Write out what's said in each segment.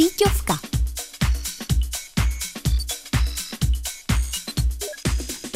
síťovka.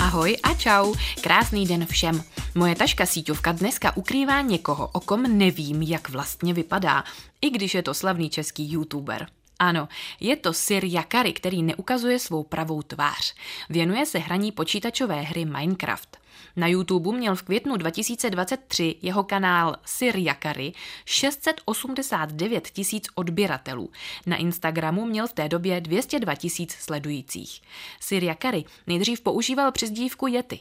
Ahoj a čau, krásný den všem. Moje taška síťovka dneska ukrývá někoho, o kom nevím, jak vlastně vypadá, i když je to slavný český youtuber. Ano, je to Sir Jakary, který neukazuje svou pravou tvář. Věnuje se hraní počítačové hry Minecraft. Na YouTube měl v květnu 2023 jeho kanál Sir Jakary 689 tisíc odběratelů. Na Instagramu měl v té době 202 tisíc sledujících. Sir Jakary nejdřív používal přezdívku Yeti.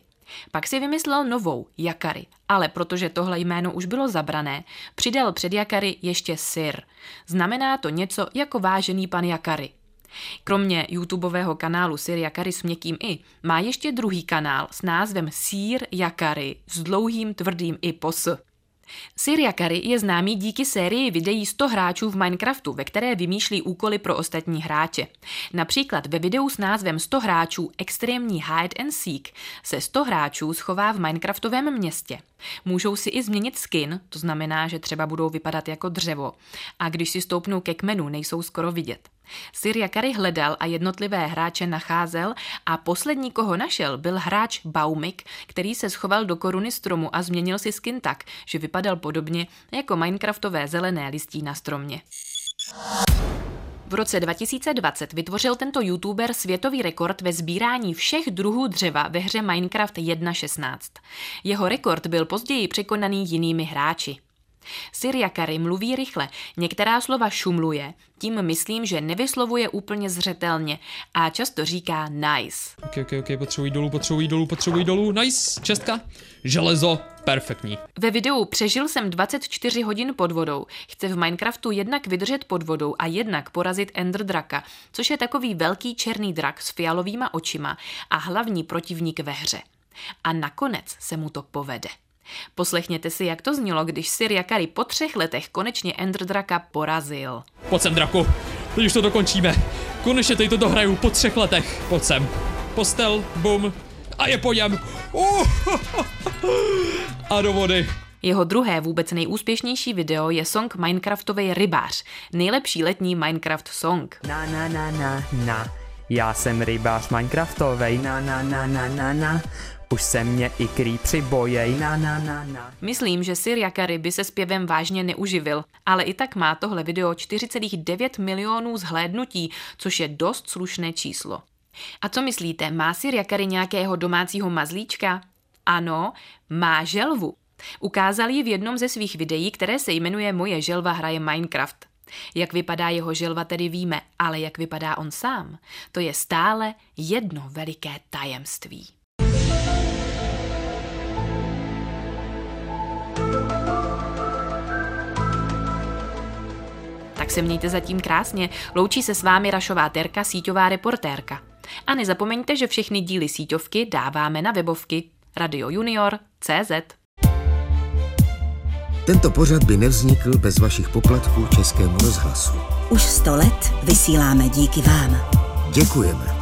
Pak si vymyslel novou, Jakary, ale protože tohle jméno už bylo zabrané, přidal před Jakary ještě Sir. Znamená to něco jako vážený pan Jakary. Kromě YouTubeového kanálu Sir Jakary s měkkým i, má ještě druhý kanál s názvem Sir Jakary s dlouhým tvrdým i pos. Sir Yakari je známý díky sérii videí 100 hráčů v Minecraftu, ve které vymýšlí úkoly pro ostatní hráče. Například ve videu s názvem 100 hráčů Extrémní Hide and Seek se 100 hráčů schová v Minecraftovém městě. Můžou si i změnit skin, to znamená, že třeba budou vypadat jako dřevo. A když si stoupnou ke kmenu, nejsou skoro vidět. Sir Jakary hledal a jednotlivé hráče nacházel a poslední, koho našel, byl hráč Baumik, který se schoval do koruny stromu a změnil si skin tak, že vypadal podobně jako Minecraftové zelené listí na stromě. V roce 2020 vytvořil tento youtuber světový rekord ve sbírání všech druhů dřeva ve hře Minecraft 1.16. Jeho rekord byl později překonaný jinými hráči. Syriakary mluví rychle, některá slova šumluje, tím myslím, že nevyslovuje úplně zřetelně a často říká nice. Ok, ok, ok, potřebuji dolů, potřebuji dolů, potřebuji dolů, nice, čestka, železo, perfektní. Ve videu Přežil jsem 24 hodin pod vodou chce v Minecraftu jednak vydržet pod vodou a jednak porazit Ender Draka, což je takový velký černý drak s fialovýma očima a hlavní protivník ve hře. A nakonec se mu to povede. Poslechněte si, jak to znělo, když Sir Jakari po třech letech konečně Ender Draka porazil. Pojď sem, draku, teď už to dokončíme. Konečně teď to dohraju po třech letech. Pojď sem. Postel, bum, a je po něm. Uh, a do vody. Jeho druhé vůbec nejúspěšnější video je song Minecraftový rybář, nejlepší letní Minecraft song. Na na na na na, já jsem rybář Minecraftovej, na na na na na na, už se mě i krýpři bojej, na na na na. Myslím, že Sir Jakary by se zpěvem vážně neuživil, ale i tak má tohle video 4,9 milionů zhlédnutí, což je dost slušné číslo. A co myslíte, má Sir Jakary nějakého domácího mazlíčka? Ano, má želvu. Ukázal ji v jednom ze svých videí, které se jmenuje Moje želva hraje Minecraft. Jak vypadá jeho želva tedy víme, ale jak vypadá on sám, to je stále jedno veliké tajemství. Tak se mějte zatím krásně. Loučí se s vámi Rašová Terka, síťová reportérka. A nezapomeňte, že všechny díly síťovky dáváme na webovky Radio Junior CZ. Tento pořad by nevznikl bez vašich poplatků Českému rozhlasu. Už sto let vysíláme díky vám. Děkujeme.